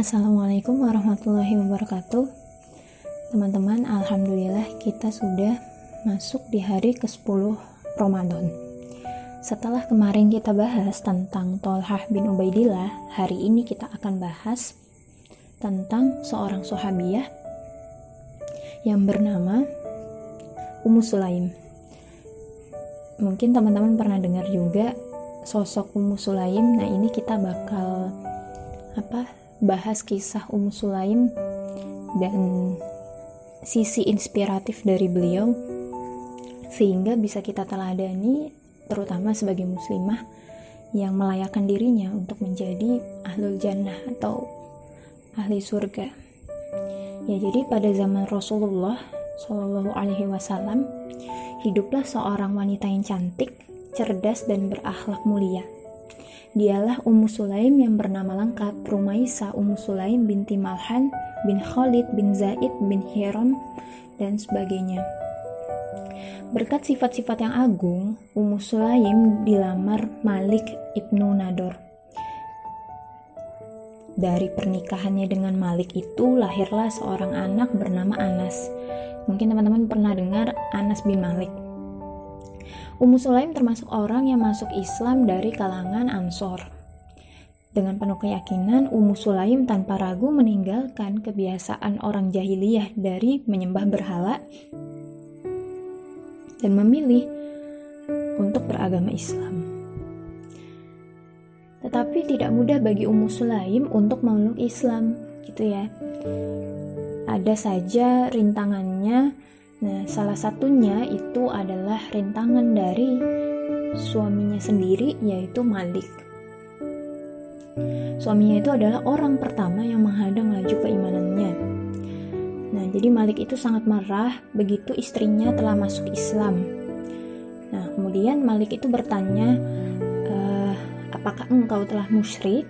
Assalamualaikum warahmatullahi wabarakatuh. Teman-teman, Alhamdulillah kita sudah masuk di hari ke-10 Ramadan. Setelah kemarin kita bahas tentang Tolhah bin Ubaidillah Hari ini kita akan bahas tentang seorang sahabiah yang bernama Ummu Sulaim. Mungkin teman-teman pernah dengar juga sosok Ummu Sulaim. Nah ini kita bakal apa bahas kisah Ummu Sulaim dan sisi inspiratif dari beliau sehingga bisa kita teladani terutama sebagai muslimah yang melayakkan dirinya untuk menjadi ahlul jannah atau ahli surga. Ya jadi pada zaman Rasulullah Shallallahu Alaihi Wasallam hiduplah seorang wanita yang cantik, cerdas dan berakhlak mulia Dialah Ummu Sulaim yang bernama lengkap Rumaisa Ummu Sulaim binti Malhan bin Khalid bin Zaid bin Hiram dan sebagainya. Berkat sifat-sifat yang agung, Ummu Sulaim dilamar Malik ibnu Nador. Dari pernikahannya dengan Malik itu lahirlah seorang anak bernama Anas. Mungkin teman-teman pernah dengar Anas bin Malik. Ummu Sulaim termasuk orang yang masuk Islam dari kalangan Ansor. Dengan penuh keyakinan, Ummu Sulaim tanpa ragu meninggalkan kebiasaan orang jahiliyah dari menyembah berhala dan memilih untuk beragama Islam. Tetapi tidak mudah bagi Ummu Sulaim untuk memeluk Islam, gitu ya. Ada saja rintangannya Nah, salah satunya itu adalah rintangan dari suaminya sendiri, yaitu Malik. Suaminya itu adalah orang pertama yang menghadang laju keimanannya. Nah, jadi Malik itu sangat marah begitu istrinya telah masuk Islam. Nah, kemudian Malik itu bertanya, e, apakah engkau telah musyrik?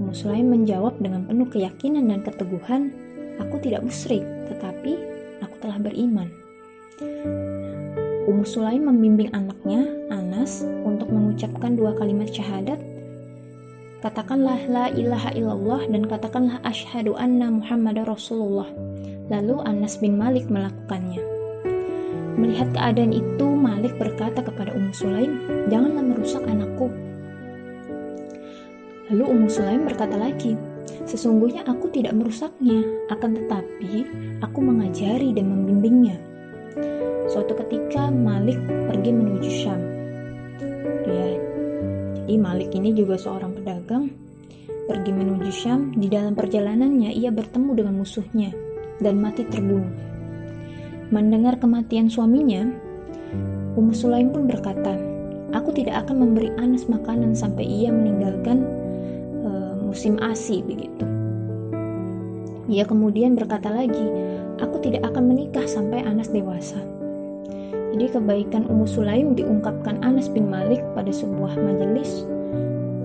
Muslim menjawab dengan penuh keyakinan dan keteguhan, aku tidak musyrik, tetapi telah beriman. Ummu Sulaim membimbing anaknya, Anas, untuk mengucapkan dua kalimat syahadat. Katakanlah la ilaha illallah dan katakanlah asyhadu anna Muhammad Rasulullah. Lalu Anas bin Malik melakukannya. Melihat keadaan itu, Malik berkata kepada Ummu Sulaim, "Janganlah merusak anakku." Lalu Ummu Sulaim berkata lagi, Sesungguhnya aku tidak merusaknya, akan tetapi aku mengajari dan membimbingnya. Suatu ketika Malik pergi menuju Syam. Ya, jadi Malik ini juga seorang pedagang pergi menuju Syam. Di dalam perjalanannya ia bertemu dengan musuhnya dan mati terbunuh. Mendengar kematian suaminya, Ummu Sulaim pun berkata, "Aku tidak akan memberi Anas makanan sampai ia meninggalkan musim ASI begitu. Ia kemudian berkata lagi, aku tidak akan menikah sampai Anas dewasa. Jadi kebaikan Ummu Sulaim diungkapkan Anas bin Malik pada sebuah majelis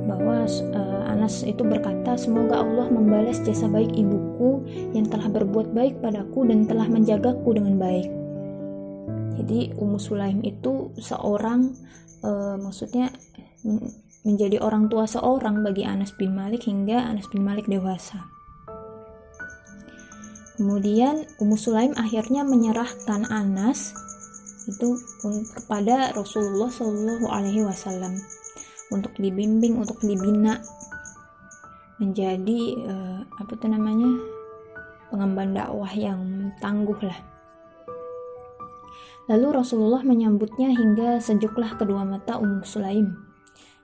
bahwa uh, Anas itu berkata, semoga Allah membalas jasa baik ibuku yang telah berbuat baik padaku dan telah menjagaku dengan baik. Jadi Ummu Sulaim itu seorang uh, maksudnya menjadi orang tua seorang bagi Anas bin Malik hingga Anas bin Malik dewasa. Kemudian Ummu Sulaim akhirnya menyerahkan Anas itu kepada Rasulullah Shallallahu Alaihi Wasallam untuk dibimbing, untuk dibina menjadi uh, apa tuh namanya pengemban dakwah yang tangguh lah. Lalu Rasulullah menyambutnya hingga sejuklah kedua mata Ummu Sulaim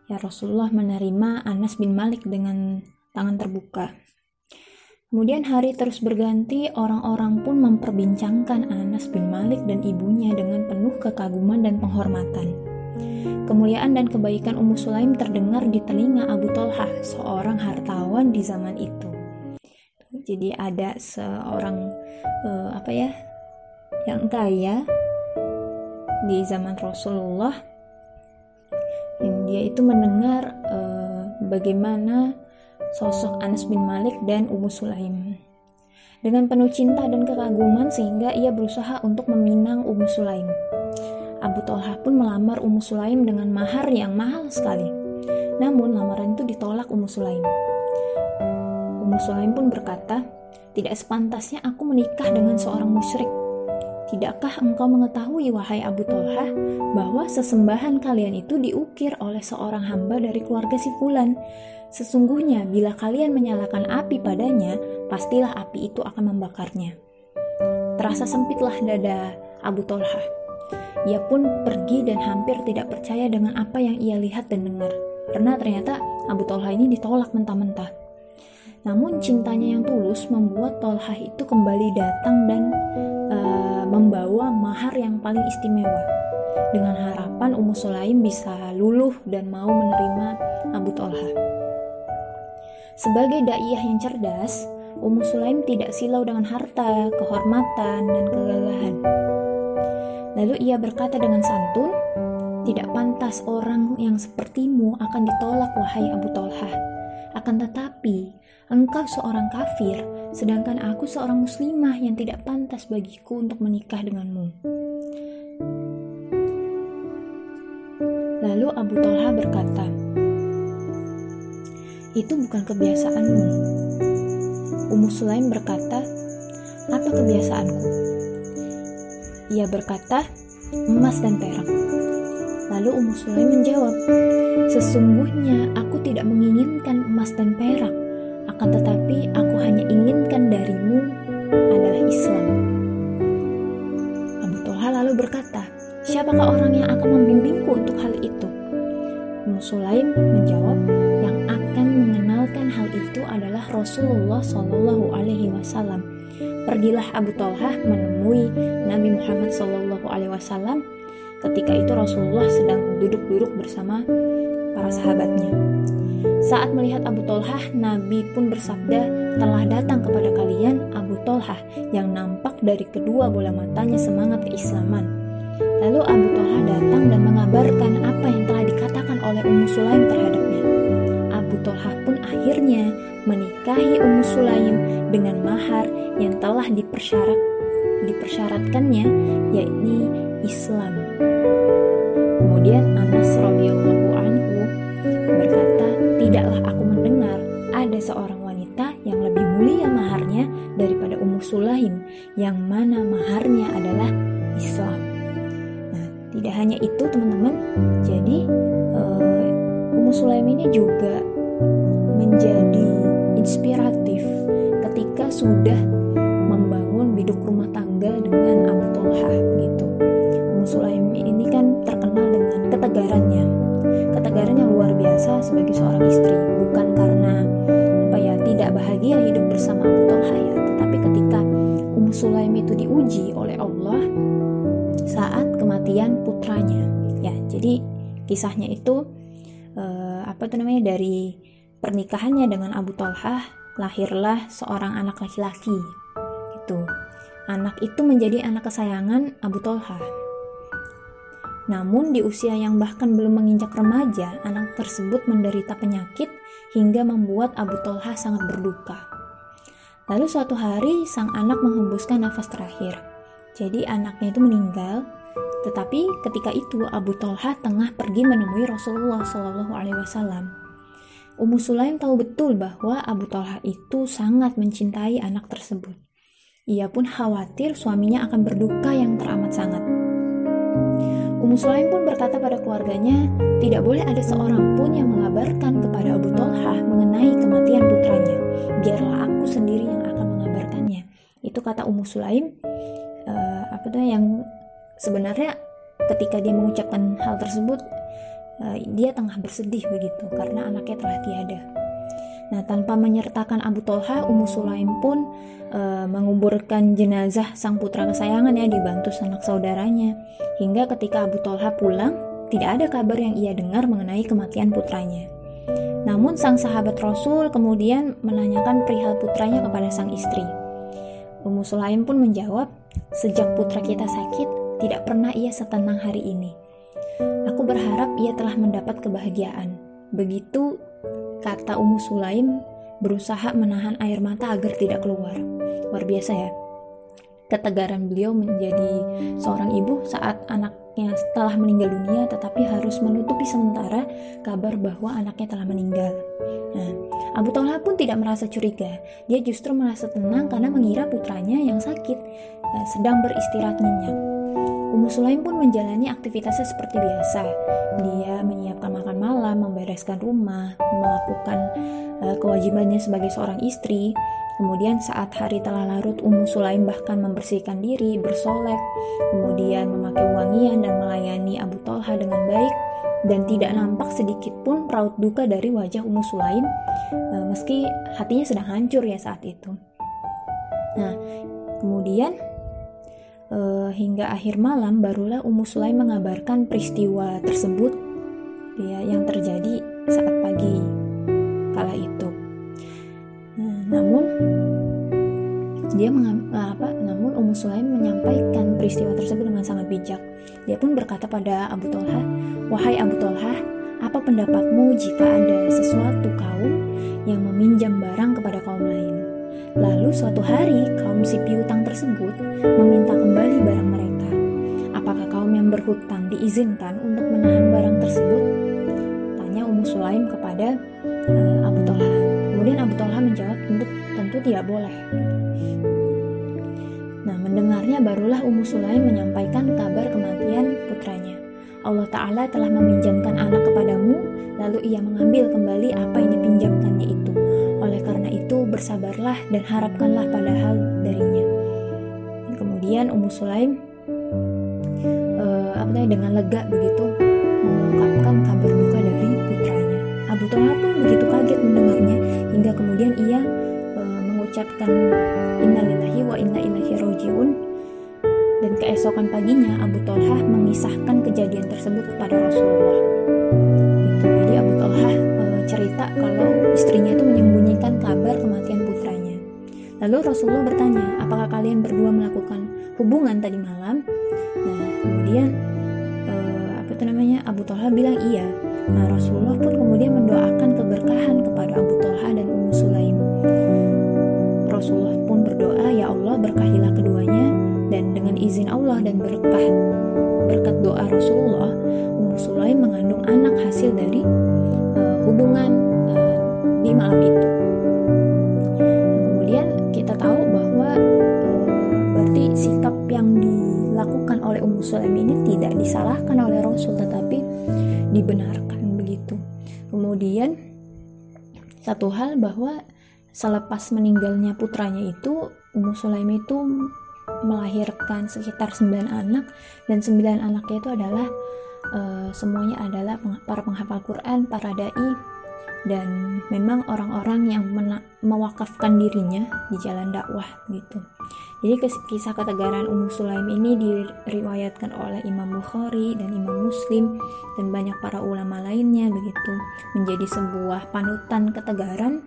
ya Rasulullah menerima Anas bin Malik dengan tangan terbuka. Kemudian hari terus berganti, orang-orang pun memperbincangkan Anas bin Malik dan ibunya dengan penuh kekaguman dan penghormatan. Kemuliaan dan kebaikan Ummu Sulaim terdengar di telinga Abu Tolhah, seorang hartawan di zaman itu. Jadi ada seorang uh, apa ya yang kaya di zaman Rasulullah dia itu mendengar uh, bagaimana sosok Anas bin Malik dan Ummu Sulaim. Dengan penuh cinta dan kekaguman sehingga ia berusaha untuk meminang Ummu Sulaim. Abu Talha pun melamar Ummu Sulaim dengan mahar yang mahal sekali. Namun lamaran itu ditolak Ummu Sulaim. Ummu Sulaim pun berkata, "Tidak sepantasnya aku menikah dengan seorang musyrik. Tidakkah engkau mengetahui, wahai Abu Tolha, bahwa sesembahan kalian itu diukir oleh seorang hamba dari keluarga si Fulan? Sesungguhnya, bila kalian menyalakan api padanya, pastilah api itu akan membakarnya." Terasa sempitlah dada Abu Tolha. Ia pun pergi dan hampir tidak percaya dengan apa yang ia lihat dan dengar, karena ternyata Abu Tolha ini ditolak mentah-mentah. Namun cintanya yang tulus membuat Tolhah itu kembali datang dan uh, membawa mahar yang paling istimewa. Dengan harapan Ummu Sulaim bisa luluh dan mau menerima Abu Tolhah. Sebagai daiyah yang cerdas, Ummu Sulaim tidak silau dengan harta, kehormatan, dan kegagahan. Lalu ia berkata dengan santun, "Tidak pantas orang yang sepertimu akan ditolak, wahai Abu Tolhah. Akan tetapi, Engkau seorang kafir, sedangkan aku seorang muslimah yang tidak pantas bagiku untuk menikah denganmu. Lalu Abu Talha berkata, Itu bukan kebiasaanmu. Ummu Sulaim berkata, Apa kebiasaanku? Ia berkata, emas dan perak. Lalu Ummu Sulaim menjawab, Sesungguhnya aku tidak menginginkan emas dan perak akan tetapi aku hanya inginkan darimu adalah Islam. Abu Talha lalu berkata, siapakah orang yang akan membimbingku untuk hal itu? Musulaim menjawab, yang akan mengenalkan hal itu adalah Rasulullah Shallallahu Alaihi Wasallam. Pergilah Abu Talha menemui Nabi Muhammad Shallallahu Alaihi Wasallam. Ketika itu Rasulullah sedang duduk-duduk bersama para sahabatnya. Saat melihat Abu Tolhah, Nabi pun bersabda, telah datang kepada kalian Abu Tolhah yang nampak dari kedua bola matanya semangat keislaman. Lalu Abu Tolhah datang dan mengabarkan apa yang telah dikatakan oleh Ummu Sulaim terhadapnya. Abu Tolhah pun akhirnya menikahi Ummu Sulaim dengan mahar yang telah dipersyarat, dipersyaratkannya, yakni Islam. Kemudian Anas radhiyallahu anhu berkata, Tidaklah aku mendengar ada seorang wanita yang lebih mulia maharnya daripada Ummu Sulaim yang mana maharnya adalah Islam. Nah, tidak hanya itu teman-teman, jadi uh, Sulaim ini juga menjadi inspiratif ketika sudah membangun biduk rumah tangga dengan Abu Tolha gitu. Ummu Sulaim ketegarannya. Ketegaran luar biasa sebagai seorang istri bukan karena apa ya tidak bahagia hidup bersama Abu Talha ya tetapi ketika Ummu Sulaim itu diuji oleh Allah saat kematian putranya. Ya jadi kisahnya itu eh, apa tuh namanya dari pernikahannya dengan Abu Talha lahirlah seorang anak laki-laki. Itu. Anak itu menjadi anak kesayangan Abu Talha namun di usia yang bahkan belum menginjak remaja, anak tersebut menderita penyakit hingga membuat Abu Tolha sangat berduka. Lalu suatu hari sang anak menghembuskan nafas terakhir. Jadi anaknya itu meninggal, tetapi ketika itu Abu Tolha tengah pergi menemui Rasulullah Shallallahu Alaihi. Ummu Sulaim tahu betul bahwa Abu Tolha itu sangat mencintai anak tersebut. Ia pun khawatir suaminya akan berduka yang teramat sangat. Ummu Sulaim pun berkata pada keluarganya, tidak boleh ada seorang pun yang mengabarkan kepada Abu Talha mengenai kematian putranya. Biarlah aku sendiri yang akan mengabarkannya. Itu kata Ummu Sulaim, uh, apa tuh yang sebenarnya ketika dia mengucapkan hal tersebut, uh, dia tengah bersedih begitu karena anaknya telah tiada. Nah, tanpa menyertakan Abu Tolha, Ummu Sulaim pun e, menguburkan jenazah sang putra kesayangan ya dibantu sanak saudaranya. Hingga ketika Abu Tolha pulang, tidak ada kabar yang ia dengar mengenai kematian putranya. Namun sang sahabat Rasul kemudian menanyakan perihal putranya kepada sang istri. Ummu Sulaim pun menjawab, sejak putra kita sakit, tidak pernah ia setenang hari ini. Aku berharap ia telah mendapat kebahagiaan. Begitu kata Ummu Sulaim berusaha menahan air mata agar tidak keluar. Luar biasa ya. Ketegaran beliau menjadi seorang ibu saat anaknya telah meninggal dunia tetapi harus menutupi sementara kabar bahwa anaknya telah meninggal. Nah, Abu Talha pun tidak merasa curiga. Dia justru merasa tenang karena mengira putranya yang sakit ya, sedang beristirahat nyenyak. Ummu Sulaim pun menjalani aktivitasnya seperti biasa. Dia menyiapkan makan malam, membereskan rumah, melakukan uh, kewajibannya sebagai seorang istri. Kemudian saat hari telah larut, Ummu Sulaim bahkan membersihkan diri, bersolek, kemudian memakai wangian dan melayani Abu Talha dengan baik dan tidak nampak sedikit pun raut duka dari wajah Ummu Sulaim uh, meski hatinya sedang hancur ya saat itu. Nah, kemudian uh, hingga akhir malam barulah Ummu Sulaim mengabarkan peristiwa tersebut ya yang terjadi saat pagi kala itu. Nah, namun dia mengam, apa namun Ummu Sulaim menyampaikan peristiwa tersebut dengan sangat bijak. Dia pun berkata pada Abu Tolha, Wahai Abu Tolha, apa pendapatmu jika ada sesuatu kaum yang meminjam barang kepada kaum lain? Lalu suatu hari kaum si piutang tersebut meminta kembali barang mereka. Apakah kaum yang berhutang diizinkan untuk menahan barang tersebut? Tanya Ummu Sulaim kepada uh, Abu Tolha. Kemudian Abu Tolha menjawab tentu tentu tidak boleh. Nah, mendengarnya barulah Ummu Sulaim menyampaikan kabar kematian putranya. Allah Ta'ala telah meminjamkan anak kepadamu, lalu ia mengambil kembali apa yang dipinjamkannya itu. Oleh karena itu, bersabarlah dan harapkanlah pada hal darinya. Kemudian Ummu Sulaim uh, apa dengan lega begitu mengungkapkan kabar duka dari putranya. Abu Talha pun begitu kaget mendengarnya hingga kemudian ia uh, mengucapkan innalillahi wa inna ilaihi rajiun dan keesokan paginya Abu Talha mengisahkan kejadian tersebut kepada Rasulullah. Itu jadi Abu Talha e, cerita kalau istrinya itu menyembunyikan kabar kematian putranya. Lalu Rasulullah bertanya, apakah kalian berdua melakukan hubungan tadi malam? Nah kemudian e, apa itu namanya Abu Talha bilang iya. Nah Rasulullah pun kemudian mendoakan keberkahan kepada Abu Talha dan Ummu Sulaim. Rasulullah pun berdoa, ya Allah berkahilah keduanya dan dengan izin Allah dan berkah berkat doa Rasulullah Ummu Sulaim mengandung anak hasil dari uh, hubungan uh, di malam itu Sulaim ini tidak disalahkan oleh Rasul tetapi dibenarkan begitu. Kemudian satu hal bahwa selepas meninggalnya putranya itu Ummu Sulaim itu melahirkan sekitar 9 anak dan 9 anaknya itu adalah uh, semuanya adalah para penghafal Quran, para dai dan memang orang-orang yang mewakafkan dirinya di jalan dakwah gitu. Jadi kisah ketegaran Ummu Sulaim ini diriwayatkan oleh Imam Bukhari dan Imam Muslim dan banyak para ulama lainnya begitu menjadi sebuah panutan ketegaran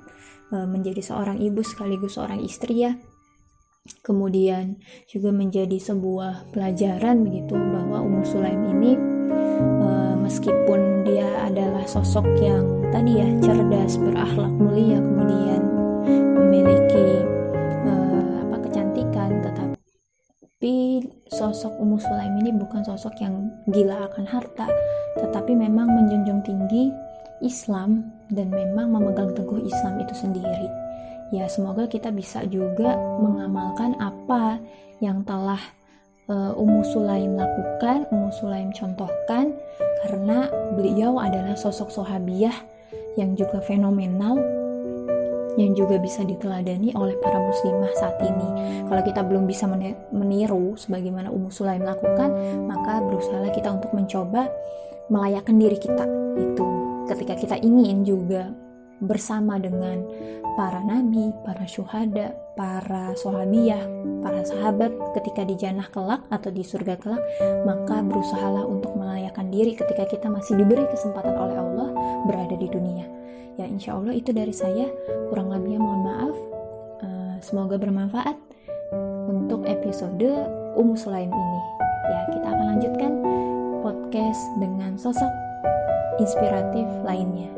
eh, menjadi seorang ibu sekaligus seorang istri ya kemudian juga menjadi sebuah pelajaran begitu bahwa Ummu Sulaim ini uh, meskipun dia adalah sosok yang tadi ya cerdas berakhlak mulia kemudian memiliki uh, apa kecantikan tetapi sosok Ummu Sulaim ini bukan sosok yang gila akan harta tetapi memang menjunjung tinggi Islam dan memang memegang teguh Islam itu sendiri. Ya semoga kita bisa juga mengamalkan apa yang telah uh, Ummu Sulaim lakukan, Ummu Sulaim contohkan karena beliau adalah sosok sahabiah yang juga fenomenal yang juga bisa diteladani oleh para muslimah saat ini. Kalau kita belum bisa meniru sebagaimana Ummu Sulaim lakukan, maka berusaha kita untuk mencoba melayakkan diri kita itu ketika kita ingin juga bersama dengan para nabi, para syuhada, para sahabiah, para sahabat ketika di jannah kelak atau di surga kelak, maka berusahalah untuk melayakan diri ketika kita masih diberi kesempatan oleh Allah berada di dunia. Ya insya Allah itu dari saya, kurang lebihnya mohon maaf. Uh, semoga bermanfaat untuk episode Ummu Sulaim ini. Ya kita akan lanjutkan podcast dengan sosok inspiratif lainnya.